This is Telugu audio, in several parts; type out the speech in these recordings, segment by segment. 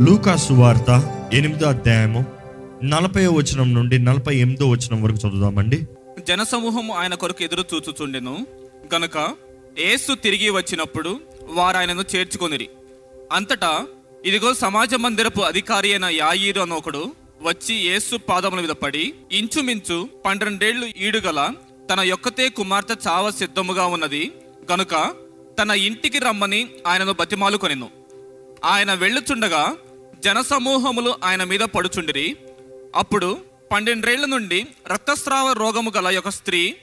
లూకాసు వార్త ఎనిమిదో అధ్యాయము నలభై వచనం నుండి నలభై ఎనిమిదో వచనం వరకు చదువుదామండి. జనసమూహం ఆయన కొరకు ఎదురు చూచుచుండెను. గనుక ఏసు తిరిగి వచ్చినప్పుడు వారు ఆయనను చేర్చుకొనిరి. అంతటా ఇదిగో సమాజ మందిరపు అధికారి అయిన యాయీరు అని ఒకడు వచ్చి ఏసు పాదముల మీద పడి ఇంచుమించు పన్నెండేళ్ళు ఈడుగల తన యొక్కతే కుమార్తె చావ సిద్ధముగా ఉన్నది. గనుక తన ఇంటికి రమ్మని ఆయనను బతిమాలుకొనిను. ఆయన వెళ్ళుచుండగా జనసమూహములు ఆయన మీద పడుచుండిరి. అప్పుడు పన్నెండేళ్ళ నుండి రక్తస్రావ రోగము గల ఒక స్త్రీ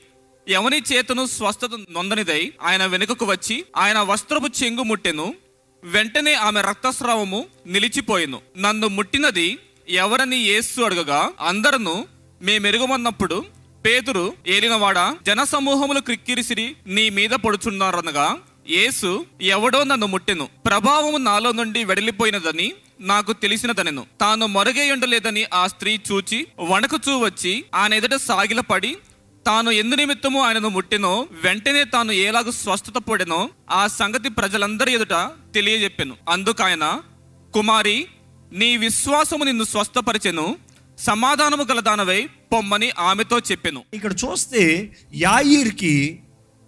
ఎవని చేతును స్వస్థత నొందనిదై ఆయన వెనుకకు వచ్చి ఆయన వస్త్రపు చెంగు ముట్టెను. వెంటనే ఆమె రక్తస్రావము నిలిచిపోయెను. నన్ను ముట్టినది ఎవరని ఏసు అడగగా అందరను మేమెరుగమన్నప్పుడు పేతురు ఏలినవాడ జనసమూహములు క్రిక్కిరిసిరి నీ మీద పడుచున్నారనగా యేసు ఎవడో నన్ను ముట్టెను. ప్రభావము నాలో నుండి వెడలిపోయినదని నాకు తెలిసినదనెను. తాను మరుగేయుండలేదని ఆ స్త్రీ చూచి వణకుచూ వచ్చి ఆయన ఎదుట సాగిలపడి తాను ఎందు నిమిత్తము ఆయనను ముట్టినో వెంటనే తాను ఎలాగ స్వస్థత పొడెనో ఆ సంగతి ప్రజలందరి ఎదుట తెలియజెప్పెను. అందుకాయన కుమారి నీ విశ్వాసము నిన్ను స్వస్థపరిచెను సమాధానము గలదానవై పొమ్మని ఆమెతో చెప్పాను. ఇక్కడ చూస్తే యాయిర్కి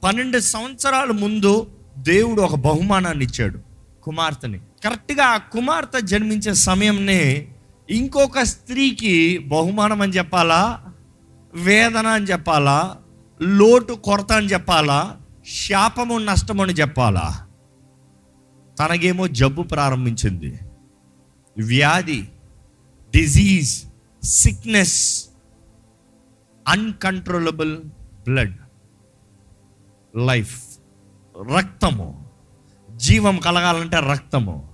పన్నెండు సంవత్సరాల ముందు దేవుడు ఒక బహుమానాన్ని ఇచ్చాడు కుమార్తెని. కరెక్ట్గా ఆ కుమార్తె జన్మించే సమయంనే ఇంకొక స్త్రీకి బహుమానం అని చెప్పాలా? వేదన అని చెప్పాలా? లోటు కొరత అని చెప్పాలా? శాపము నష్టము అని చెప్పాలా? తనకేమో జబ్బు ప్రారంభించింది. వ్యాధి disease sickness uncontrollable blood life రక్తము. జీవం కలగాలంటే రక్తము.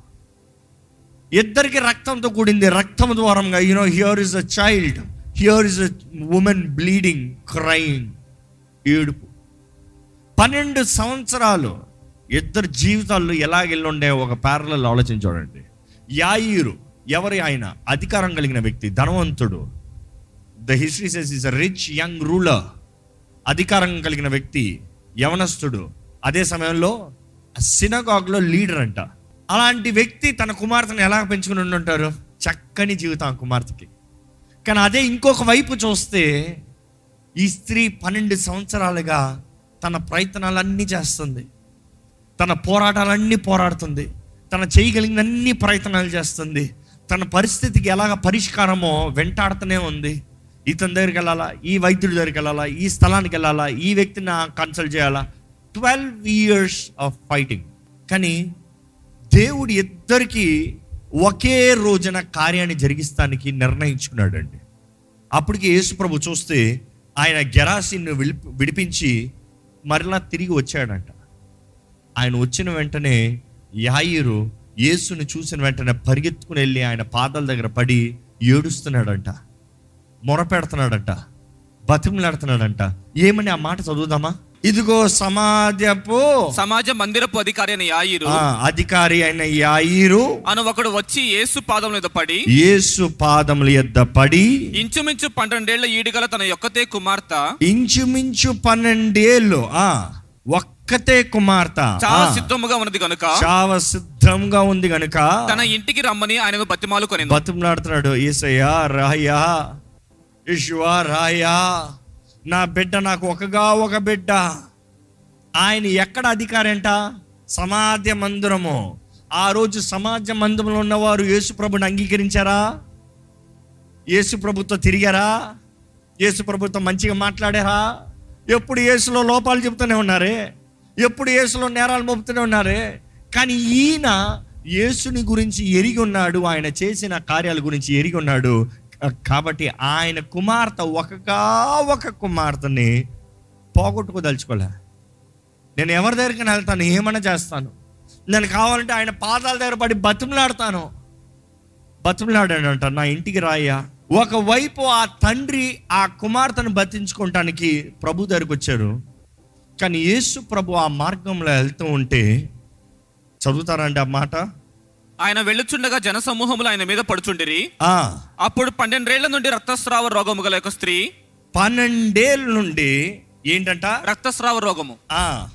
ఇద్దరికి రక్తంతో కూడింది రక్తం ద్వారంగా you know here is a child here is a woman bleeding crying ఏడుపు. పన్నెండు సంవత్సరాలు ఇద్దరు జీవితాల్లో ఎలాగెళ్ళుండే ఒక ప్యారలలో ఆలోచన చూడండి. యాయిరు ఎవరి ఆయన? అధికారం కలిగిన వ్యక్తి ధనవంతుడు. The history says is a rich young ruler అధికారం కలిగిన వ్యక్తి యవనస్తుడు. అదే సమయంలో సినగాగ్లో లీడర్ అంట. అలాంటి వ్యక్తి తన కుమార్తెను ఎలా పెంచుకుని ఉండుంటారు? చక్కని జీవితం ఆ కుమార్తెకి. కానీ అదే ఇంకొక వైపు చూస్తే ఈ స్త్రీ పన్నెండు సంవత్సరాలుగా తన ప్రయత్నాలన్నీ చేస్తుంది. తన పోరాటాలన్నీ పోరాడుతుంది. తన చేయగలిగిన అన్ని ప్రయత్నాలు చేస్తుంది. తన పరిస్థితికి ఎలాగ పరిష్కారమో వెంటాడుతూనే ఉంది. ఇతని దగ్గరికి వెళ్ళాలా? ఈ వైద్యుడి దగ్గరికి వెళ్ళాలా? ఈ స్థలానికి వెళ్ళాలా? ఈ వ్యక్తిని కన్సల్ట్ చేయాలా? ట్వెల్వ్ ఇయర్స్ ఆఫ్ ఫైటింగ్ కానీ దేవుడు ఇద్దరికి ఒకే రోజున కార్యాన్ని జరిగిస్తానికి నిర్ణయించుకున్నాడండి. అప్పటికి యేసుప్రభు చూస్తే ఆయన గెరాసిన్ను విడిపి విడిపించి మరలా తిరిగి వచ్చాడంట. ఆయన వచ్చిన వెంటనే యాయిరు యేసుని చూసిన వెంటనే పరిగెత్తుకుని వెళ్ళి ఆయన పాదాల దగ్గర పడి ఏడుస్తున్నాడంట. మొరపెడుతున్నాడంట. బతిమలాడుతున్నాడంట. ఏమని ఆ మాట చదువుదామా? ఇదిగో సమాజపు సమాజ మందిరపు అధికారి అయిన యాయిరు. అధికారి అయిన యాయిరు అను ఒకడు వచ్చి యేసు పాదం మీద పడి యేసు పాదముల యొద్ద పడి ఇంచుమించు పన్నెండేళ్ళ ఈడుగల తన యొక్కతే కుమార్తె. ఇంచుమించు పన్నెండేళ్ళు ఆ ఒక్కతే కుమార్తె. చాలా సిద్ధముగా ఉన్నది కనుక చావ సిద్ధంగా ఉంది గనుక తన ఇంటికి రమ్మని ఆయనను బతిమాలుకొనింది. బతుకులాడుతున్నాడు ఏసయ్యా రాయా ఇషువా రాయా నా బిడ్డ నాకు ఒకగా ఒక బిడ్డ. ఆయన ఎక్కడ అధికారంట? సమాధ్య మందిరము. ఆ రోజు సమాజ మందిరంలో ఉన్నవారు యేసుప్రభుని అంగీకరించారా? యేసు తిరిగారా? యేసు మంచిగా మాట్లాడారా? ఎప్పుడు యేసులో లోపాలు చెబుతూనే ఉన్నారే? ఎప్పుడు యేసులో నేరాలు మోపుతూనే ఉన్నారే? కానీ ఈయన యేసుని గురించి ఎరిగి ఉన్నాడు. ఆయన చేసిన కార్యాల గురించి ఎరిగి ఉన్నాడు. కాబట్టి ఆయన కుమార్తె ఒకగా ఒక కుమార్తెని పోగొట్టుకోదలుచుకోలే. నేను ఎవరి దగ్గరికి వెళ్తాను ఏమైనా చేస్తాను. నేను కావాలంటే ఆయన పాదాల దగ్గర పడి బతిమలాడతాను. బతిమలాడాడంట నా ఇంటికి రాయ్యా. ఒకవైపు ఆ తండ్రి ఆ కుమార్తెను బతించుకోవటానికి ప్రభు దగ్గరికి వచ్చారు కానీ యేసు ప్రభు ఆ మార్గంలో వెళ్తూ ఉంటే చదువుతారండి ఆ మాట? ఆయన వెళ్ళుచుండగా జనసమూహములు ఆయన మీద పడుచుండిరి. అప్పుడు పన్నెండేళ్ళ నుండి రక్తస్రావ రోగము గల ఒక స్త్రీ పన్నెండేళ్ళ నుండి ఏంటంట? రక్తస్రావ రోగము. ఆ,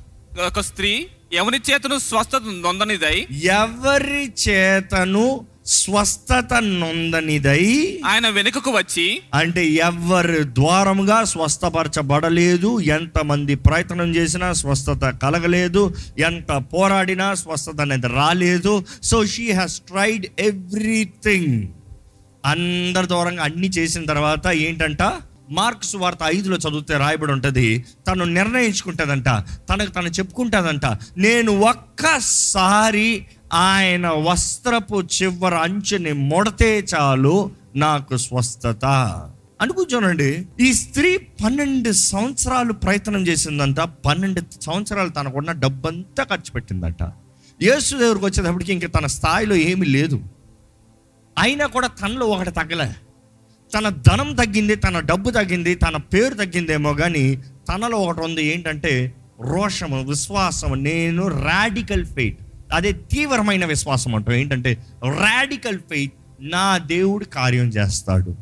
ఒక స్త్రీ ఎవని చేతను స్వస్థత నొందనిదై? ఎవరి చేతను స్వస్థత నొందనిదై ఆయన వెనుకకు వచ్చి అంటే ఎవరి ద్వారముగా స్వస్థపరచబడలేదు. ఎంతమంది ప్రయత్నం చేసినా స్వస్థత కలగలేదు. ఎంత పోరాడినా స్వస్థత అనేది రాలేదు. So she has tried everything అందరి దూరంగా అన్ని చేసిన తర్వాత ఏంటంట? మార్క్స్ వార్త ఐదులో చదివితే రాయబడి ఉంటుంది. తను నిర్ణయించుకుంటుందంట. తనకు తను చెప్పుకుంటుందంట. నేను ఒక్కసారి ఆయన వస్త్రపు చివర అంచుని ముడతే చాలు నాకు స్వస్థత. అనుకుంటానండి ఈ స్త్రీ పన్నెండు సంవత్సరాలు ప్రయత్నం చేసిందంట. పన్నెండు సంవత్సరాలు తనకున్న డబ్బంతా ఖర్చు పెట్టిందంట. యేసు దగ్గరకు వచ్చేటప్పటికి ఇంక తన స్థాయిలో ఏమీ లేదు. అయినా కూడా తనలో ఒకటి తగ్గలే. తన ధనం తగ్గింది తన డబ్బు తగ్గింది తన పేరు తగ్గిందేమో కానీ తనలో ఒకటి ఉంది ఏంటంటే రోషము విశ్వాసం నేను రాడికల్ ఫెయిట్ అదే తీవ్రమైన విశ్వాసం అంటాం. ఏంటంటే రాడికల్ ఫెయిట్ నా దేవుడు కార్యం చేస్తాడు.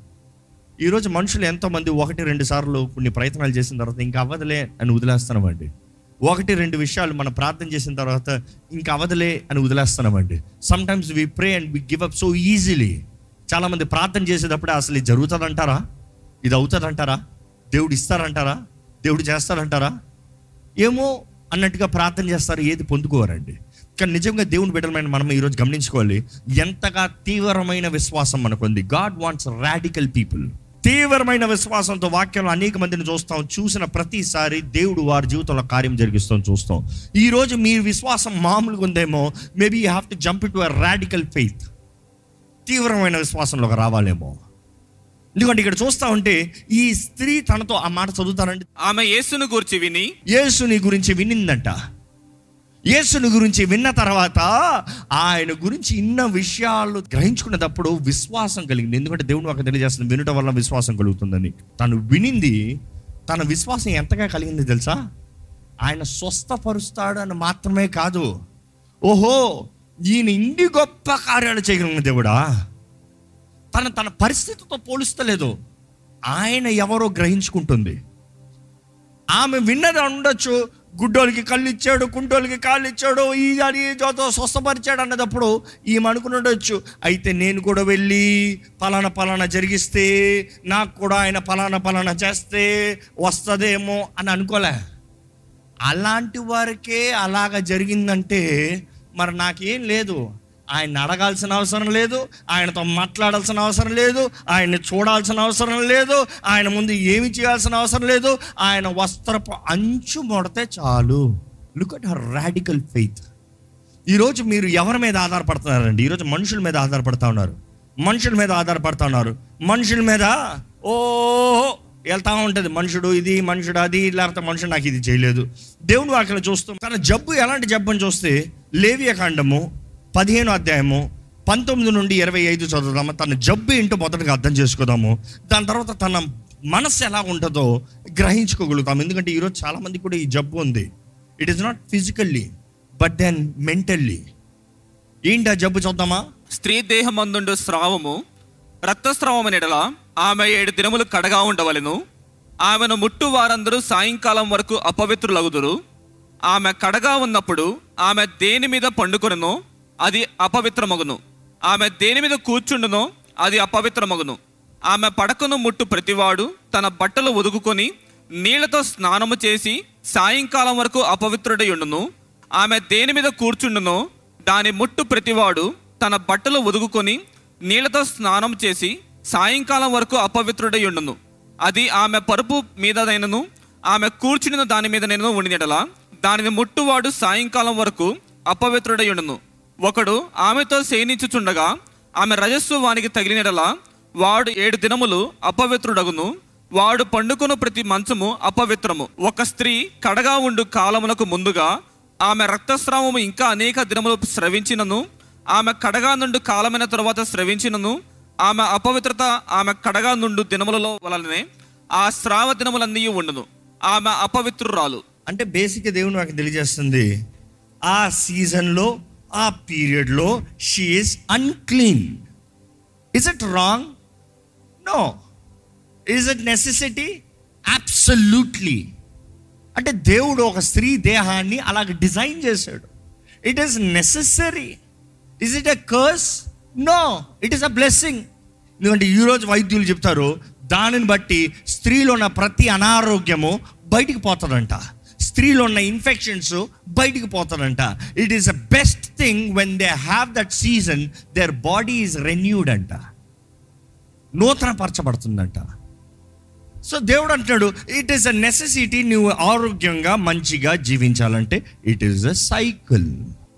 ఈరోజు మనుషులు ఎంతోమంది ఒకటి రెండు సార్లు కొన్ని ప్రయత్నాలు చేసిన తర్వాత ఇంకా అవ్వదులే అని వదిలేస్తున్నామండి ఒకటి రెండు విషయాలు మనం ప్రార్థన చేసిన తర్వాత ఇంకా అవదలే అని వదిలేస్తున్నామండి sometimes we pray and we give up so easily చాలామంది ప్రార్థన చేసేటప్పుడే అసలు ఇది జరుగుతుందంటారా? ఇది అవుతుందంటారా? దేవుడు ఇస్తారంటారా? దేవుడు చేస్తారంటారా? ఏమో అన్నట్టుగా ప్రార్థన చేస్తారు ఏది పొందుకోరండి. కానీ నిజంగా దేవుని బిడ్డలమైన మనం ఈరోజు గమనించుకోవాలి. ఎంతగా తీవ్రమైన విశ్వాసం మనకుంది. గాడ్ వాంట్స్ రాడికల్ పీపుల్ తీవ్రమైన విశ్వాసంతో వాక్యంలో అనేక మందిని చూస్తాం. చూసిన ప్రతిసారి దేవుడు వారి జీవితంలో కార్యం జరిగిస్తాం చూస్తాం. ఈ రోజు మీ విశ్వాసం మామూలుగా ఉందేమో maybe you have to jump to a radical faith తీవ్రమైన విశ్వాసంలోకి రావాలేమో. ఎందుకంటే ఇక్కడ చూస్తా ఉంటే ఈ స్త్రీ తనతో ఆ మాట చదువుతానంటే ఆమె యేసును గూర్చి విని యేసుని గురించి వినిందంట. యేసుని గురించి విన్న తర్వాత ఆయన గురించి ఇన్న విషయాలు గ్రహించుకునేటప్పుడు విశ్వాసం కలిగింది. ఎందుకంటే దేవుడు ఒక తెలియజేస్తుంది వినటం వల్ల విశ్వాసం కలుగుతుందని. తను వినింది తన విశ్వాసం ఎంతగా కలిగింది తెలుసా? ఆయన స్వస్థపరుస్తాడు అని మాత్రమే కాదు. ఓహో ఈయన ఇన్ని గొప్ప కార్యాలు చేయగలిగిన దేవుడా? తన తన పరిస్థితితో పోలుస్తలేదు. ఆయన ఎవరో గ్రహించుకుంటుంది. ఆమె విన్నది ఉండొచ్చు గుడ్డోళ్ళకి కళ్ళు ఇచ్చాడు కుంటోళ్ళకి కాళ్ళు ఇచ్చాడు ఈ అని జోతో స్వస్థపరిచాడు అన్నదప్పుడు ఈమె అనుకుని ఉండొచ్చు. అయితే నేను కూడా వెళ్ళి పలానా పలానా జరిగిస్తే నాకు కూడా ఆయన పలానా పలానా చేస్తే వస్తుందేమో అని అనుకోలే. అలాంటి వారికే అలాగ జరిగిందంటే మరి నాకేం లేదు. ఆయన అడగాల్సిన అవసరం లేదు ఆయనతో మాట్లాడాల్సిన అవసరం లేదు ఆయన్ని చూడాల్సిన అవసరం లేదు ఆయన ముందు ఏమి చేయాల్సిన అవసరం లేదు ఆయన వస్త్రపు అంచు ముడితే చాలు. Look at her radical faith ఈరోజు మీరు ఎవరి మీద ఆధారపడుతున్నారండి? ఈరోజు మనుషుల మీద ఆధారపడుతూ ఉన్నారు. మనుషుల మీద ఆధారపడుతూ ఉన్నారు. మనుషుల మీద ఓ వెళ్తా ఉంటుంది. మనుషుడు ఇది మనుషుడు అది లేకపోతే మనుషుడు నాకు ఇది చేయలేదు. దేవుడు అక్కడ చూస్తాం తన జబ్బు ఎలాంటి జబ్బు అని చూస్తే లేవియ కాండము పదిహేను అధ్యాయము పంతొమ్మిది నుండి ఇరవై ఐదు చదువుదాము. తన జబ్బు ఏంటో మొదటగా అర్థం చేసుకుందాము. దాని తర్వాత తన మనస్సు ఎలా ఉంటుందో గ్రహించుకోగలుగుతాం ఎందుకంటే ఈరోజు చాలామంది కూడా ఈ జబ్బు ఉంది. It is not physically but then mentally ఏంటి ఆ జబ్బు చూద్దామా? స్త్రీ దేహమందుండు స్రావము రక్తస్రావము నెడల ఆమె ఏడు దినములు కడగా ఉండవలెను. ఆమెను ముట్టు వారందరూ సాయంకాలం వరకు అపవిత్రులగుదురు. ఆమె కడగా ఉన్నప్పుడు ఆమె దేని మీద పండుకొనను? అది అపవిత్రమగును. ఆమె దేని మీద కూర్చుండునో అది అపవిత్రమగును. ఆమె పడకను ముట్టు ప్రతివాడు తన బట్టలు ఒదుగుకొని నీళ్ళతో స్నానము చేసి సాయంకాలం వరకు అపవిత్రుడై ఉండును ఆమె దేని మీద కూర్చుండునో దాని ముట్టు ప్రతివాడు తన బట్టలు ఒదుగుకొని నీళ్ళతో స్నానం చేసి సాయంకాలం వరకు అపవిత్రుడై ఉండును అది ఆమె పరుపు మీదనైనను ఆమె కూర్చుని దాని మీద నేను ఉండినడలా దానిని ముట్టువాడు సాయంకాలం వరకు అపవిత్రుడై ఉండును ఒకడు ఆమెతో శయనించుచుండగా ఆమె రజస్సు వానికి తగిలినడలా వాడు ఏడు దినములు అపవిత్రుడగును. వాడు పండుకును ప్రతి మంచము అపవిత్రము. ఒక స్త్రీ కడగా ఉండు కాలమునకు ముందుగా ఆమె రక్తస్రావము ఇంకా అనేక దినములు స్రవించినను. ఆమె కడగా నుండి కాలమైన తరువాత స్రవించినను. ఆమె అపవిత్రత ఆమె కడగా నుండు దినములలో వలననే ఆ స్రావ దినములన్నీ ఉండును. ఆమె అపవిత్రురాలు. అంటే బేసిక్ దేవుని నాకు తెలియజేస్తుంది ఆ సీజన్లో ఆ పీరియడ్లో she is unclean. Is it wrong no is it necessity absolutely అంటే దేవుడు ఒక స్త్రీ దేహాన్ని అలాగ డిజైన్ చేశాడు. It is necessary is it a curse no it is a blessing ఎందుకంటే ఈరోజు వైద్యులు చెప్తారు దానిని బట్టి స్త్రీలో ఉన్న ప్రతి అనారోగ్యము బయటికి పోతుందంట. స్త్రీలో ఉన్న ఇన్ఫెక్షన్స్ బయటికి పోతారంట. It is a best thing when they have that season their body is renewed అంట. నూతనపరచబడుతుందంట. సో దేవుడు అంటున్నాడు ఇట్ ఈస్ అ నెసెసిటీ నువ్వు ఆరోగ్యంగా మంచిగా జీవించాలంటే ఇట్ ఈస్ అ సైకిల్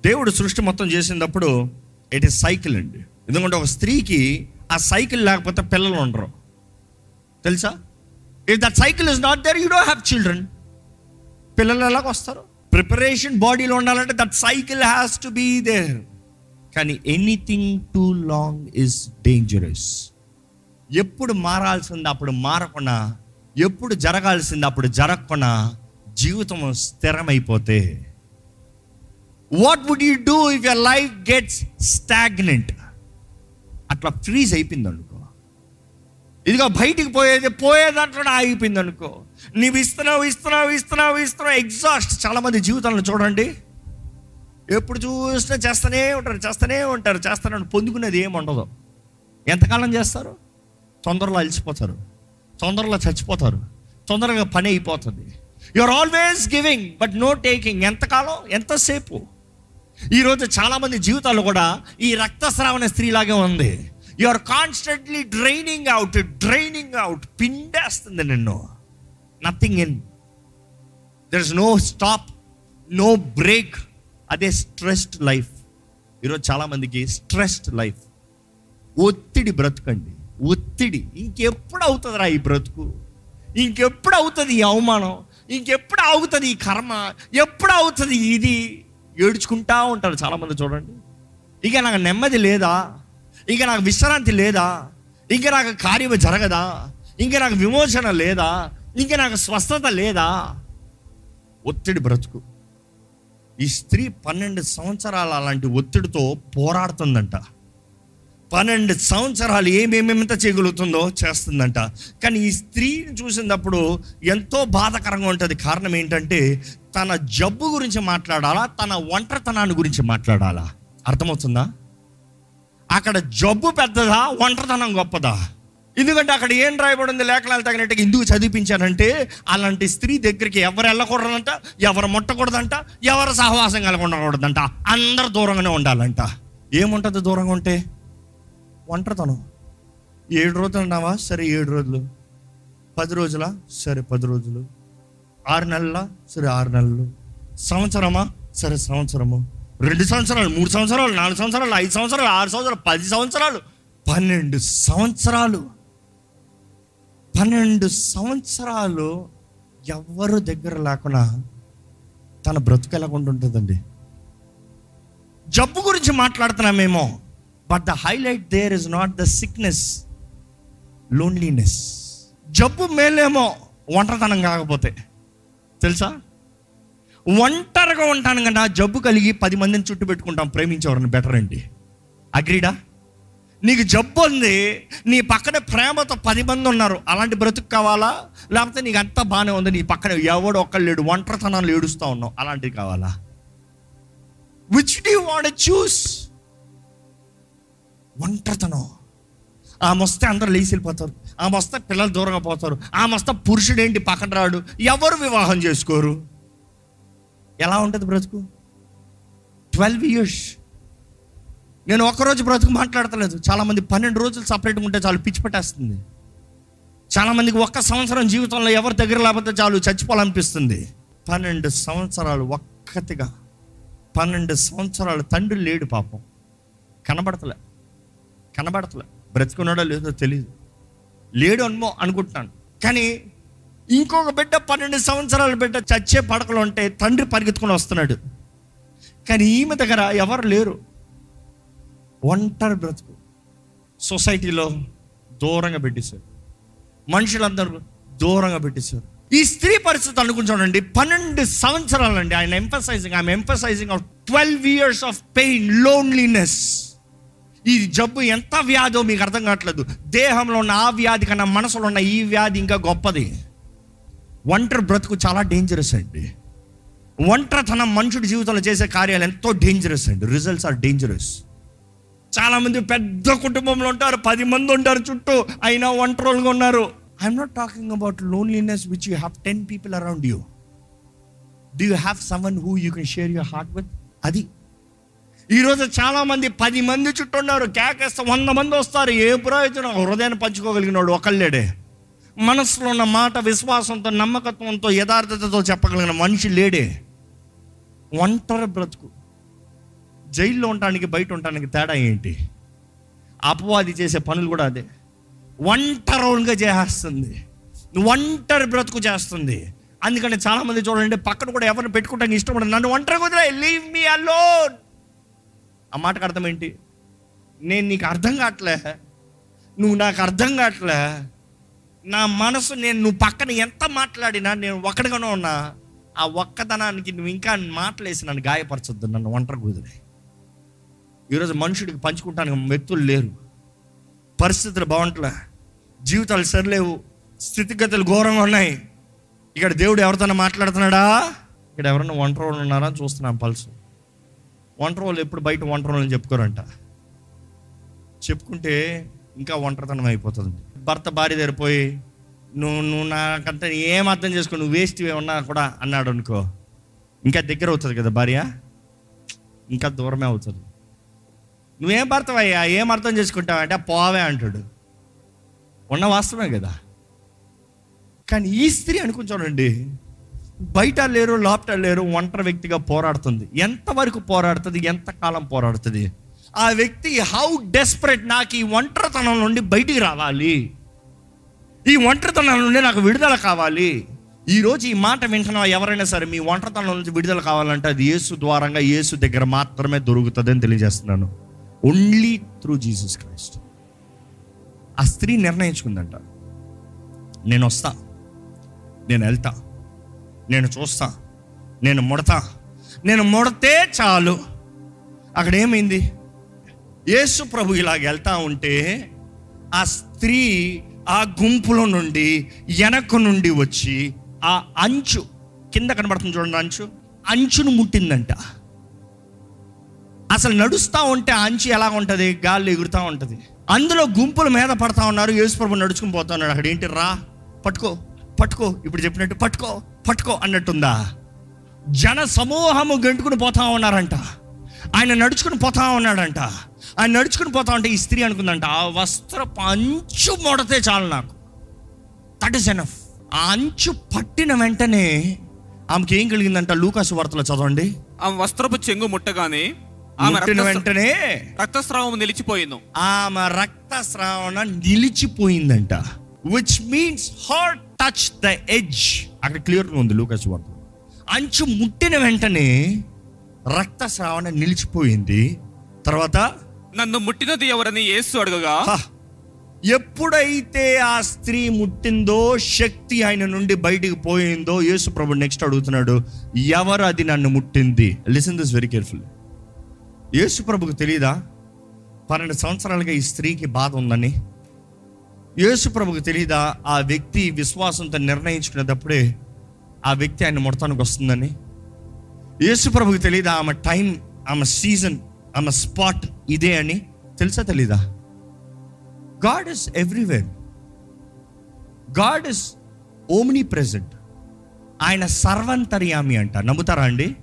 దేవుడు సృష్టి మొత్తం చేసినప్పుడు ఇట్ ఈస్ సైకిల్ అండి. ఎందుకంటే ఒక స్త్రీకి ఆ సైకిల్ లేకపోతే పిల్లలు ఉండరు. తెలుసా? If that cycle is not there you don't have children పిల్లలు ఎలాగ వస్తారు? ప్రిపరేషన్ బాడీలో ఉండాలంటే that cycle has to be there కానీ anything too long is dangerous ఎప్పుడు మారాల్సింది అప్పుడు మారకుండా ఎప్పుడు జరగాల్సింది అప్పుడు జరగకుండా జీవితం స్థిరమైపోతే. What would you do if your life gets stagnant అట్లా ఫ్రీజ్ అయిపోయింది అనుకో ఇదిగో బయటికి పోయేది పోయేదంటే ఆగిపోయింది అనుకో నీవు ఇస్తున్నావు ఇస్తున్నావు ఇస్తున్నావు ఇస్తున్నావు. ఎగ్జాస్ట్ చాలామంది జీవితాలను చూడండి. ఎప్పుడు చూసినా చేస్తూనే ఉంటారు చేస్తూనే ఉంటారు చేస్తారని పొందుకునేది ఏమి ఉండదు. ఎంతకాలం చేస్తారు? తొందరలో అలసిపోతారు. తొందరలో చచ్చిపోతారు. తొందరగా పని అయిపోతుంది. Are always giving but no taking ఎంతకాలం? ఎంతసేపు? ఈరోజు చాలామంది జీవితాలు కూడా ఈ రక్తస్రావణ స్త్రీలాగే ఉంది. You are constantly draining out draining out పిండేస్తుంది నిన్ను. Nothing in there is no stop no break అదే స్ట్రెస్డ్ లైఫ్ ఈరోజు చాలామందికి స్ట్రెస్డ్ లైఫ్ ఒత్తిడి బ్రతుకండి. ఒత్తిడి. ఇంకెప్పుడు అవుతుందిరా ఈ బ్రతుకు? ఇంకెప్పుడు అవుతుంది ఈ అవమానం? ఇంకెప్పుడు అవుతుంది ఈ కర్మ? ఎప్పుడు అవుతుంది ఇది? ఏడ్చుకుంటా ఉంటారు చాలామంది చూడండి. ఇక నాకు నెమ్మది లేదా? ఇక నాకు విశ్రాంతి లేదా? ఇంకా నాకు కార్యము జరగదా? ఇంకా నాకు విమోచన లేదా? ఇంక నాకు స్వస్థత లేదా? ఒత్తిడి బ్రతుకు. ఈ స్త్రీ పన్నెండు సంవత్సరాలు అలాంటి ఒత్తిడితో పోరాడుతుందంట. పన్నెండు సంవత్సరాలు ఏమేమింత చేయగలుగుతుందో చేస్తుందంట. కానీ ఈ స్త్రీని చూసినప్పుడు ఎంతో బాధకరంగా ఉంటుంది. కారణం ఏంటంటే తన జబ్బు గురించి మాట్లాడాలా? తన ఒంటరితనాన్ని గురించి మాట్లాడాలా? అర్థమవుతుందా? అక్కడ జబ్బు పెద్దదా? ఒంటరితనం గొప్పదా? ఎందుకంటే అక్కడ ఏం రాయబడింది లేఖనాలు తగినట్టుగా ఎందుకు చదివించారంటే అలాంటి స్త్రీ దగ్గరికి ఎవరు వెళ్ళకూడదంట ఎవరు ముట్టకూడదంట ఎవరు సహవాసం కలగకూడదంట అందరు దూరంగానే ఉండాలంట. ఏముంటుంది దూరంగా ఉంటే? ఒంటరితనం. ఏడు రోజులు ఉన్నావా సరే ఏడు రోజులు. పది రోజుల? సరే పది రోజులు. ఆరు నెలల? సరే ఆరు నెలలు. సంవత్సరమా? సరే సంవత్సరము. రెండు సంవత్సరాలు మూడు సంవత్సరాలు నాలుగు సంవత్సరాలు ఐదు సంవత్సరాలు ఆరు సంవత్సరాలు పది సంవత్సరాలు. పన్నెండు సంవత్సరాలు. పన్నెండు సంవత్సరాలు ఎవరు దగ్గర లేకుండా తన బ్రతుకు ఎలాగుండి ఉంటుందండి? జబ్బు గురించి మాట్లాడుతున్నామేమో but the highlight there is not the sickness loneliness జబ్బు మేలేమో ఒంటరితనం కాకపోతే. తెలుసా? ఒంటరిగా ఉంటాను కదా జబ్బు కలిగి పది మందిని చుట్టూ పెట్టుకుంటాం ప్రేమించేవారిని బెటర్ అండి. అగ్రీడా నీకు జబ్బు ఉంది నీ పక్కన ప్రేమతో పది మంది ఉన్నారు అలాంటి బ్రతుకు కావాలా? లేకపోతే నీకు అంతా బాగానే ఉంది నీ పక్కన ఎవడు ఒక్కళ్ళు లేడు ఒంటరితనాలు ఏడుస్తూ ఉన్నావు అలాంటివి కావాలా? విచ్ డూ వాంట్ చూస్ ఒంటరితనం. ఆమె వస్తే అందరూ లేచి వెళ్ళిపోతారు ఆమె వస్తే పిల్లలు దూరంగా పోతారు ఆమె వస్తే పురుషుడు ఏంటి పక్కన రాడు ఎవరు వివాహం చేసుకోరు? ఎలా ఉంటుంది బ్రతుకు? ట్వెల్వ్ ఇయర్స్ నేను ఒక్కరోజు బ్రతుకు మాట్లాడతలేదు. చాలామంది పన్నెండు రోజులు సపరేట్గా ఉంటే చాలు పిచ్చి పట్టేస్తుంది. చాలామందికి ఒక్క సంవత్సరం జీవితంలో ఎవరి దగ్గర లేకపోతే చాలు చచ్చిపోవాలనిపిస్తుంది. పన్నెండు సంవత్సరాలు ఒక్కతిగా పన్నెండు సంవత్సరాలు తండ్రి లేడు పాపం. కనబడతలే కనబడతలే. బ్రతుకున్నాడో లేదో తెలియదు లేడు అనుమో అనుకుంటున్నాను. కానీ ఇంకొక బిడ్డ పన్నెండు సంవత్సరాల బిడ్డ చచ్చే పడకలు ఉంటే తండ్రి పరిగెత్తుకుని వస్తున్నాడు. కానీ ఈమె దగ్గర ఎవరు లేరు. ఒంటరి బ్రతుకు. సొసైటీలో దూరంగా పెట్టేశారు. మనుషులందరూ దూరంగా పెట్టేశారు. ఈ స్త్రీ పరిస్థితి అనుకుంటానండి చూడండి పన్నెండు సంవత్సరాలండి ఆయన emphasizing I'm emphasizing of twelve years of pain loneliness ఈ జబ్బు ఎంత వ్యాధో మీకు అర్థం కావట్లేదు. దేహంలో ఉన్న ఆ వ్యాధి కన్నా మనసులో ఉన్న ఈ వ్యాధి ఇంకా గొప్పది. ఒంటరి బ్రతుకు చాలా డేంజరస్ అండి. ఒంటరితనం మనుషుడి జీవితంలో చేసే కార్యాలు ఎంతో డేంజరస్ అండి. రిజల్ట్స్ ఆర్ డేంజరస్ చాలామంది పెద్ద కుటుంబంలో ఉంటారు పది మంది ఉంటారు చుట్టూ అయినా ఒంటరులుగా ఉన్నారు. I'm not talking about loneliness which you have ten people around you do you have someone who you can share your heart with అది. ఈరోజు చాలామంది పది మంది చుట్టూ ఉన్నారు కేకేస్తే వంద మంది వస్తారు. ఏ ప్రయోజనం? హృదయాన్ని పంచుకోగలిగినాడు ఒకళ్ళేడే. మనసులో ఉన్న మాట విశ్వాసంతో నమ్మకత్వంతో యథార్థతతో చెప్పగలిగిన మనిషి లేడే. ఒంటరి బ్రతుకు. జైల్లో ఉండటానికి బయట ఉండటానికి తేడా ఏంటి? అపవాది చేసే పనులు కూడా అదే. ఒంటరిగా చేస్తుంది. ఒంటరి బ్రతుకు చేస్తుంది. అందుకని చాలామంది చూడండి పక్కన కూడా ఎవరిని పెట్టుకుంటానికి ఇష్టపడదు నన్ను ఒంటరిగా వదిలే లీవ్ మీ అలోన్. ఆ మాటకు అర్థం ఏంటి? నేను నీకు అర్థం కావట్లే. నువ్వు నాకు అర్థం కావట్లే. నా మనసు నేను నువ్వు పక్కన ఎంత మాట్లాడినా నేను ఒక్కడిగానే ఉన్నా. ఆ ఒక్కదనానికి నువ్వు ఇంకా మాటలేసి నన్ను గాయపరచొద్దు. నన్ను ఒంటరి కుదిరే ఈరోజు మనుషుడికి పంచుకుంటానికి వ్యక్తులు లేరు. పరిస్థితులు బాగుంటలే. జీవితాలు సరిలేవు. స్థితిగతులు ఘోరంగా ఉన్నాయి. ఇక్కడ దేవుడు ఎవరితోనో మాట్లాడుతున్నాడా? ఇక్కడ ఎవరన్నా ఒంటరి వాళ్ళు ఉన్నారా అని చూస్తున్నాం పల్సు. ఒంటరి వాళ్ళు ఎప్పుడు బయట ఒంటరి వాళ్ళని చెప్పుకోరంట. చెప్పుకుంటే ఇంకా ఒంటరితనం అయిపోతుంది. భర్త భార్య దగ్గర పోయి నువ్వు నువ్వు నాకంతా ఏం అర్థం చేసుకో? నువ్వు వేస్ట్ ఉన్నా కూడా అన్నాడు అనుకో. ఇంకా దగ్గర అవుతుంది కదా భార్య? ఇంకా దూరమే అవుతుంది. నువ్వేం భర్తవయ్యా ఏం అర్థం చేసుకుంటావు? అంటే పోవే అంటాడు. ఉన్న వాస్తవమే కదా. కానీ ఈ స్త్రీ అనుకుని చూడండి. బయట లేరు లోపట లేరు ఒంటరి వ్యక్తిగా పోరాడుతుంది. ఎంతవరకు పోరాడుతుంది? ఎంతకాలం పోరాడుతుంది? ఆ వ్యక్తి హౌ డెస్పరేట్ నాకు ఈ ఒంటరితనం నుండి బయటికి రావాలి. ఈ ఒంటరితనం నుండి నాకు విడుదల కావాలి. ఈరోజు ఈ మాట వింటున్న ఎవరైనా సరే మీ ఒంటరితనం నుంచి విడుదల కావాలంటే అది యేసు ద్వారంగా యేసు దగ్గర మాత్రమే దొరుకుతుందని తెలియజేస్తున్నాను. ఓన్లీ త్రూ జీసస్ క్రైస్ట్ ఆ స్త్రీ నిర్ణయించుకుందంట. నేను వస్తా. నేను వెళ్తా. నేను చూస్తా. నేను ముడతా. నేను ముడితే చాలు. అక్కడ ఏమైంది యేసు ప్రభు ఇలాగ వెళ్తా ఉంటే ఆ స్త్రీ ఆ గుంపులో నుండి వెనక నుండి వచ్చి ఆ అంచు కింద కనబడుతుంది చూడండి అంచు అంచును ముట్టిందంట. అసలు నడుస్తూ ఉంటే అంచి అంచు ఎలా ఉంటుంది? గాలి ఎగురుతూ ఉంటుంది. అందులో గుంపుల మీద పడతా ఉన్నారు. యేసుప్రభు నడుచుకుని పోతా ఉన్నాడు. అక్కడ ఏంటి? రా పట్టుకో పట్టుకో. ఇప్పుడు చెప్పినట్టు పట్టుకో పట్టుకో అన్నట్టుందా? జన సమూహము గంటుకుని పోతా ఉన్నారంట. ఆయన నడుచుకుని పోతా ఉన్నాడంట. ఆయన నడుచుకుని పోతా ఉంటే ఈ స్త్రీ అనుకుందంట ఆ వస్త్రపు అంచు మొడతే చాలు నాకు. దట్ ఇస్ ఎనఫ్ ఆ అంచు పట్టిన వెంటనే ఆమెకి ఏం కలిగిందంట? లూకాసు వార్తలో చదవండి. ఆమె వస్త్రపు చెంగు ముట్టగానే ముట్టిన వెంటనే రక్తస్రావం నిలిచిపోయింది. ఆమె రక్తస్రావణ నిలిచిపోయిందంట. Which means her touch the edge అక్కడ క్లియర్గా ఉంది లూకస్ వార్త అంచు ముట్టిన వెంటనే రక్తస్రావణ నిలిచిపోయింది. తర్వాత నన్ను ముట్టినది ఎవరని యేసు అడగగా ఎప్పుడైతే ఆ స్త్రీ ముట్టిందో శక్తి ఆయన నుండి బయటికి పోయిందో యేసు ప్రభు నెక్స్ట్ అడుగుతున్నాడు ఎవరు అది నన్ను ముట్టింది? Listen this very careful Yesu ప్రభుకు తెలియదా పన్నెండు సంవత్సరాలుగా ఈ స్త్రీకి బాధ ఉందని. యేసు ప్రభుకు తెలియదా ఆ వ్యక్తి విశ్వాసంతో నిర్ణయించుకునేటప్పుడే ఆ వ్యక్తి ఆయన ముడతానికి వస్తుందని. యేసు ప్రభుకు తెలియదా ఆమె టైం ఆమె సీజన్ ఆమె స్పాట్ ఇదే అని తెలుసా తెలీదా? God is everywhere. God is omnipresent ఆయన సర్వంతర్యామి అంట. నమ్ముతారా అండి?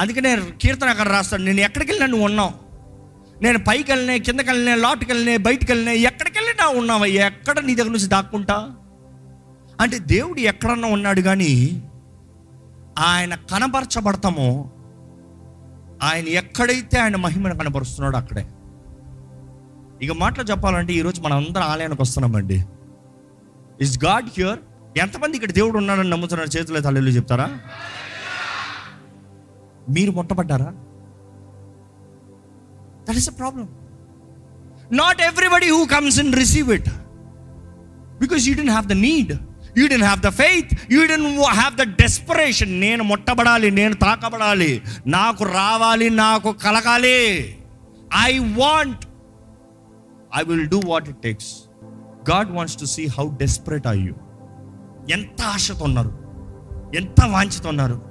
అందుకనే కీర్తన అక్కడ రాస్తాడు నేను ఎక్కడికి వెళ్ళినా నువ్వు ఉన్నావు. నేను పైకి వెళ్ళినా కిందకి వెళ్ళినా లోటుకి వెళ్ళినా బయటికి వెళ్ళినా ఎక్కడికి వెళ్ళినా ఉన్నావయ్యా ఎక్కడ నీ దగ్గర నుంచి దాక్కుంటా? అంటే దేవుడు ఎక్కడన్నా ఉన్నాడు కానీ ఆయన కనపరచబడతామో ఆయన ఎక్కడైతే ఆయన మహిమను కనపరుస్తున్నాడో అక్కడే. ఇక మాటలు చెప్పాలంటే ఈరోజు మనం అందరం ఆలయానికి వస్తున్నామండి. ఇస్ గాడ్ హ్యూర్ ఎంతమంది ఇక్కడ దేవుడు ఉన్నాడని నమ్ముతున్నారు? చేతులు తల్లిలు చెప్తారా? మీరు ముట్టబడ్డారా that is a problem not everybody who comes in receive it because you don't have the need you don't have the faith you don't have the desperation నేను ముట్టబడాలి నేను తాకబడాలి. నాకు రావాలి నాకు కలగాలి. I want I will do what it takes God wants to see how desperate I you ఎంత ఆశతో ఉన్నారు? ఎంత వాంఛతో ఉన్నారు?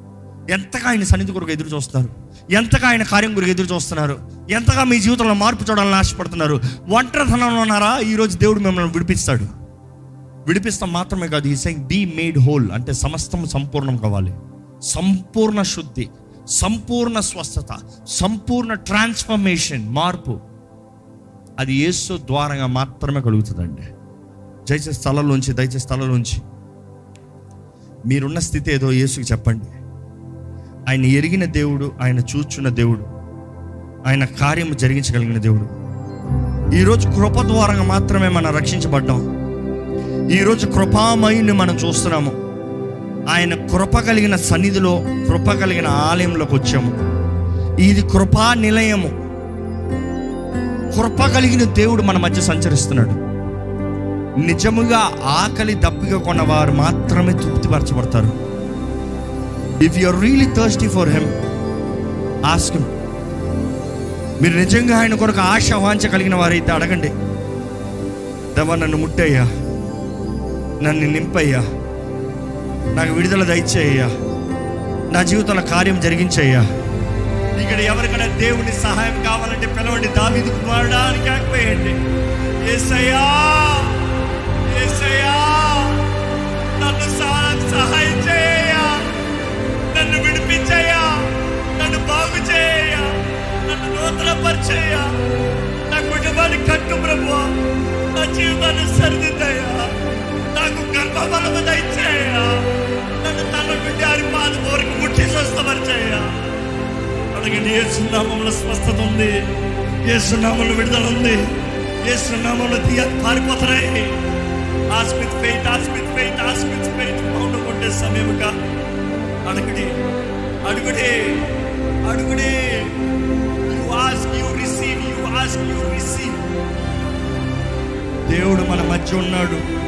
ఎంతగా ఆయన సన్నిధి కొరకు ఎదురు చూస్తున్నారు? ఎంతగా ఆయన కార్యం గురికి ఎదురు చూస్తున్నారు? ఎంతగా మీ జీవితంలో మార్పు చూడాలని ఆశపడుతున్నారు? ఒంటరితనంలో ఉన్నారా? ఈరోజు దేవుడు మిమ్మల్ని విడిపిస్తాడు. విడిపిస్తాం మాత్రమే కాదు ఈ సెయింగ్ బీ మేడ్ హోల్ అంటే సమస్తం సంపూర్ణం కావాలి. సంపూర్ణ శుద్ధి సంపూర్ణ స్వస్థత సంపూర్ణ ట్రాన్స్ఫర్మేషన్ మార్పు. అది యేసు ద్వారంగా మాత్రమే కలుగుతుందండి. దయచేసి స్థలంలోంచి దయచేసి స్థలంలోంచి మీరున్న స్థితి ఏదో యేసుకి చెప్పండి. ఆయన ఎరిగిన దేవుడు ఆయన చూచున్న దేవుడు ఆయన కార్యము జరిగించగలిగిన దేవుడు. ఈరోజు కృప ద్వారా మాత్రమే మనం రక్షించబడ్డాం. ఈరోజు కృపామయుని మనం చూస్తున్నాము. ఆయన కృప కలిగిన సన్నిధిలో కృప కలిగిన ఆలయంలోకి వచ్చాము. ఇది కృపా నిలయము. కృప కలిగిన దేవుడు మన మధ్య సంచరిస్తున్నాడు. నిజముగా ఆకలి దప్పిగా కొన్నవారు మాత్రమే తృప్తిపరచబడతారు. If you are really thirsty for him ask మీరు నిజంగా ఆయన కొరకు ఆశ వాంచ కలిగిన వారైతే అడగండి. దేవా నన్ను ముట్టయ్యా. నన్ను నింపయ్యా. నాకు విడుదల దయచేయ్యా. నా జీవితంలో కార్యం జరిగించయ్యా. ఇక్కడ ఎవరికైనా దేవుని సహాయం కావాలంటే పిలవండి. దావీదు కుమారుడా ఆగిపోయండి ఏసయ్యా! ఏసయ్యా! నన్ను సహాయం చేయ. నూతనపరిచయ్యా నా కుటుంబాన్ని కట్టు ప్రభు నా జీవితాన్ని సరిదిద్దయ్యా నాకు గర్భఫలము దయచేయ్యా నన్ను తన బిడ్డ అని పాదం వరకు ముట్టి స్వస్థపరిచయ్యా అడగండి ఏ సున్నామంలో స్వస్థత ఉంది. ఏ సున్నామంలో విడుదల ఉంది. ఏ సున్నామంలో తీయ పారిపోతున్నాయి ask with faith ask with faith ask with faith మౌన కొట్టే సమయం కాదు అడుగుడే అడుగుడే. Ask, you receive, you ask, you receive. Receive దేవుడు మన మధ్య ఉన్నాడు.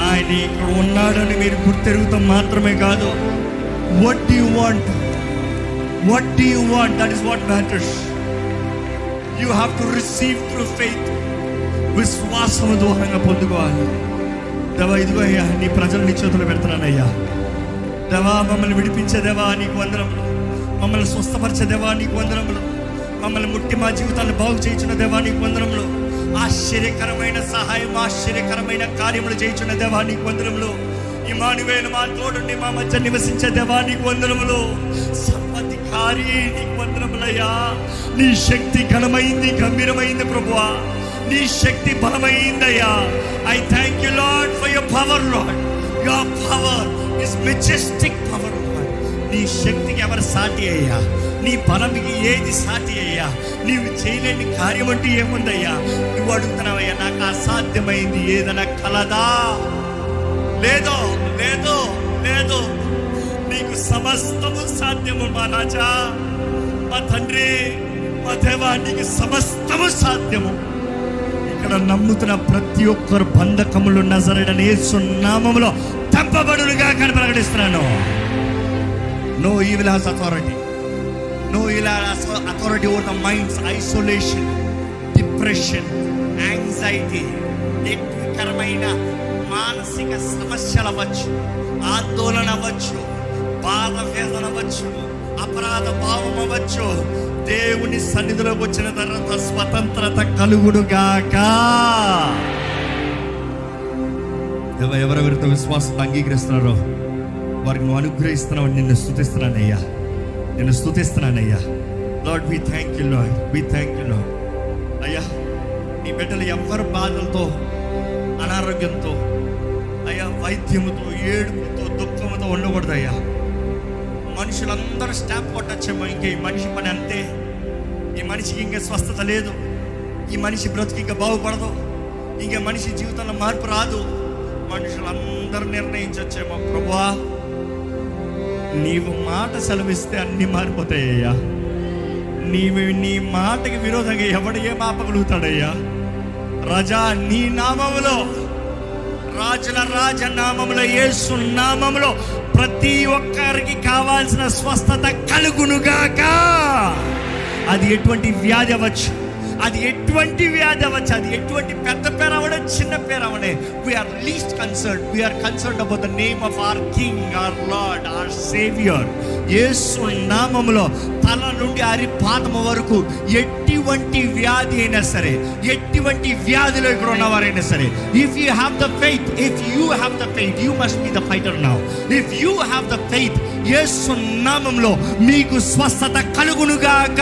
ఆయన ఇక్కడ ఉన్నాడని మీరు గుర్తెరుగుతాం మాత్రమే కాదు. What do you want what do want that is what matters you have to receive through faith విశ్వాసం దూరంగా పొందుకోవాలి. దేవా ఇదిగో అయ్యా నీ ప్రజలు నీ చేతులు పెడుతున్నానయ్యా. దేవా మమ్మల్ని విడిపించే దేవా నీకు వందనములు. మమ్మల్ని స్వస్థపరిచే దేవా నీకు వందనములు. మమ్మల్ని ముట్టి మా జీవితాన్ని బాగు చేయించిన దేవానికి నీకు ఆశ్చర్యకరమైన సహాయం ఆశ్చర్యకరమైన కార్యములు చేయించిన దేవానికి నీకు వందనములు. ఇమానువేలు మా తోడుండి మా మధ్య నివసించే దేవానికి నీకు వందనములు. సర్వధికారి నీకు వందనములయ్యా. నీ శక్తి ఘనమైంది గంభీరమైంది ప్రభువా. నీ శక్తి బలమైందయ్యా. I thank you Lord for your power Lord your power is majestic power Lord నీ శక్తికి ఎవరు సాటి అయ్యా? నీ బలంకి ఏది సాటి అయ్యా? నీవు చేయలేని కార్యం అంటూ ఏముందయ్యా? నువ్వు అడుగుతున్నావయ్యా నాకు అసాధ్యమైంది ఏదైనా కలదా? లేదో లేదో లేదో నీకు సమస్తము సాధ్యము మా రాజా. మా తండ్రి మా దేవా నీకు సమస్తము సాధ్యము. ఇక్కడ నమ్ముతున్న ప్రతి ఒక్కరు బంధకములు నజరడనే సున్నామములో తప్పబడులుగా కని ప్రకటిస్తున్నాను no evil has authority no evil authority over the minds isolation depression anxiety నెట్టికరమైన మానసిక సమస్యలు అవ్వచ్చు. ఆందోళన అవ్వచ్చు. బాధ వేదన అవ్వచ్చు. అపరాధ భావం అవ్వచ్చు. దేవుని సన్నిధిలోకి వచ్చిన తర్వాత స్వతంత్రత కలుగుడుగాక ఎవరెవరితో విశ్వాసం అంగీకరిస్తున్నారో? వారికి నువ్వు అనుగ్రహిస్తున్నావు నిన్ను స్థుతిస్తున్నానయ్యా. నిన్ను స్థుతిస్తున్నానయ్యా. Lord we thank you Lord we thank you Lord అయ్యా నీ బిడ్డలు ఎవరు బాధలతో అనారోగ్యంతో అయ్యా వైద్యముతో ఏడుపుతో దుఃఖముతో ఉండకూడదయ్యా. మనుషులందరూ స్టాప్ కొట్టచ్చేమో ఇంకే ఈ మనిషి పని అంతే. ఈ మనిషికి ఇంకా స్వస్థత లేదు. ఈ మనిషి బ్రతికి ఇంకా బాగుపడదు. ఇంకా మనిషి జీవితంలో మార్పు రాదు. మనుషులందరూ నిర్ణయించొచ్చేమో ప్రభువా. నీవు మాట సెలవిస్తే అన్ని మారిపోతాయ్యా. నీవు నీ మాటకి విరోధంగా ఎవడు ఏ మాపగలుగుతాడయ్యా రజా నీ నామములో రాజుల రాజ నామములో యేసు నామములో ప్రతి ఒక్కరికి కావాల్సిన స్వస్థత కలుగునుగాక. అది ఎటువంటి వ్యాధి అవ్వచ్చు అది ఎటువంటి వ్యాధి అవ్వచ్చు అది ఎటువంటి పెద్ద పెద్ద చిన్న పేరు అవనే. We are least concern we are concern about the name of our king our Lord our saviour Yesu నామములో తల నుండి అరి పాదము వరకు ఎటువంటి వ్యాధి అయినా సరే ఎటువంటి వ్యాధిలో ఇక్కడ ఉన్నవారైనా సరే if you have the faith if you have the faith you must be the fighter now if you have the faith Yesu నామంలో మీకు స్వస్థత కలుగునుగాక.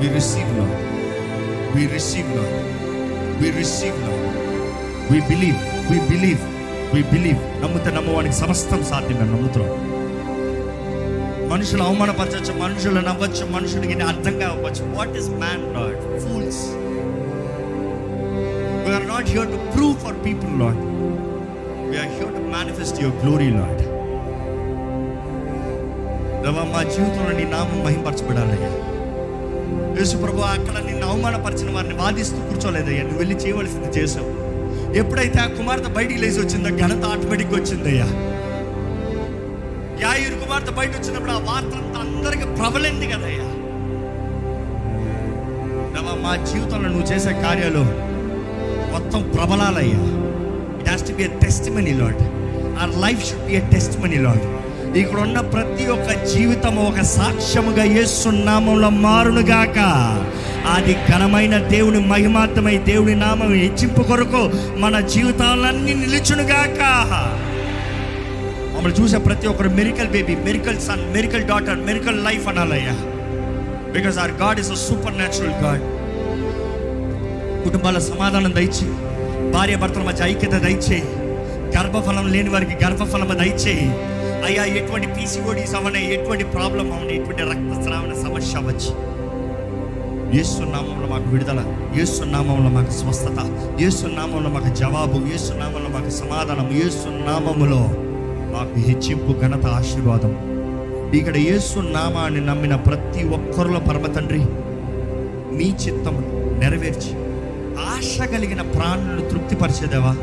We receive, Lord. We receive, now. We receive, now. We believe. We believe. We believe. నమ్ముతే నమ్మవానికి సమస్తం సాధ్యమే నమ్ముతున్నాం మనుషులు అవమానపరచచ్చు మనుషులు నవ్వచ్చు మనుషులకి అర్థం కావచ్చు what is man Lord fools we are not here to prove for people Lord we are here to manifest your glory Lord మా జీవితంలో నీ నామం మహింపరచబడాలయ్యా యేసుప్రభు అక్కడ నిన్ను అవమానపరిచిన వారిని వాదిస్తూ కూర్చోలేదయ్యా. నువ్వు వెళ్ళి చేయవలసింది చేసావు ఎప్పుడైతే ఆ కుమార్తె బయటికి లేచి వచ్చిందో ఘనత ఆటోమేటిక్గా వచ్చిందయ్యా. యాయూరు కుమార్తె బయట వచ్చినప్పుడు ఆ వార్త అంతా అందరికి ప్రబలింది కదయ్యా. మా జీవితంలో నువ్వు చేసే కార్యాలు మొత్తం ప్రబలాలయ్యా. It has to be a testimony Lord our life should be a testimony Lord ఇక్కడ ఉన్న ప్రతి ఒక్క జీవితం ఒక సాక్ష్యముగా యేసునామంలో మారునుగాక అది ఘనమైన దేవుని మహిమాత్మై దేవుని నామం హెచ్చింపు కొరకు మన జీవితాలన్నీ నిలుచునుగాక మమ్మల్ని చూసే ప్రతి ఒక్కరు miracle baby miracle son miracle daughter miracle life అనాలయ్యా. Because our God is a supernatural God కుటుంబాల సమాధానం దయచి భార్య భర్తల మధ్య ఐక్యత దయచేయి. గర్భఫలం లేని వారికి గర్భఫలం దయచేయి. అయ్యా ఎటువంటి పీసీఓడీస్ అవన ఎటువంటి ప్రాబ్లం అవన ఎటువంటి రక్తస్రావణ సమస్య అవ్వచ్చు. ఏసునామంలో మాకు విడుదల ఏసునామంలో మాకు స్వస్థత యేసు నామంలో మాకు జవాబు ఏసునామంలో మాకు సమాధానం యేసు నామములో మాకు హెచ్చింపు ఘనత ఆశీర్వాదం. ఇక్కడ యేసు నామాన్ని నమ్మిన ప్రతి ఒక్కరిలో పరమ తండ్రి మీ చిత్తం నెరవేర్చి ఆశ కలిగిన ప్రాణులను తృప్తిపరిచేదేవా?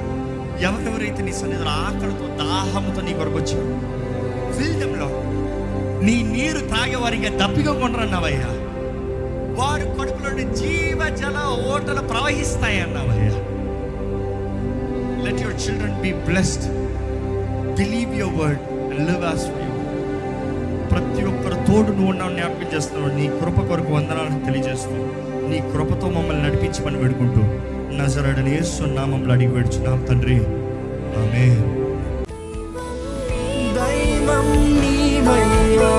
ఎవరెవరైతే నీ సన్నిధిలో ఆకలితో దాహంతో నీ కొరకు వచ్చారు ఫిల్డంలో నీ నీరు తాగేవారికి దప్పిగా కొండరన్నావయ్యా. వారి కడుపులోని నుండి జీవ జల ఓటలు ప్రవహిస్తాయన్నావయ్యా. Let your children be blessed believe your word live as you ప్రతి ఒక్కరు తోడు నువ్వు ఉన్నావు జ్ఞాపకం చేస్తున్నావు నీ కృప కొరకు వందనాలను తెలియజేస్తూ నీ కృపతో మమ్మల్ని నడిపించమని వేడుకుంటూ నజరడని యేసు నామంలో అడిగి వేడుచున్నాం తండ్రి. ఆమె దైవం నీవయ్యా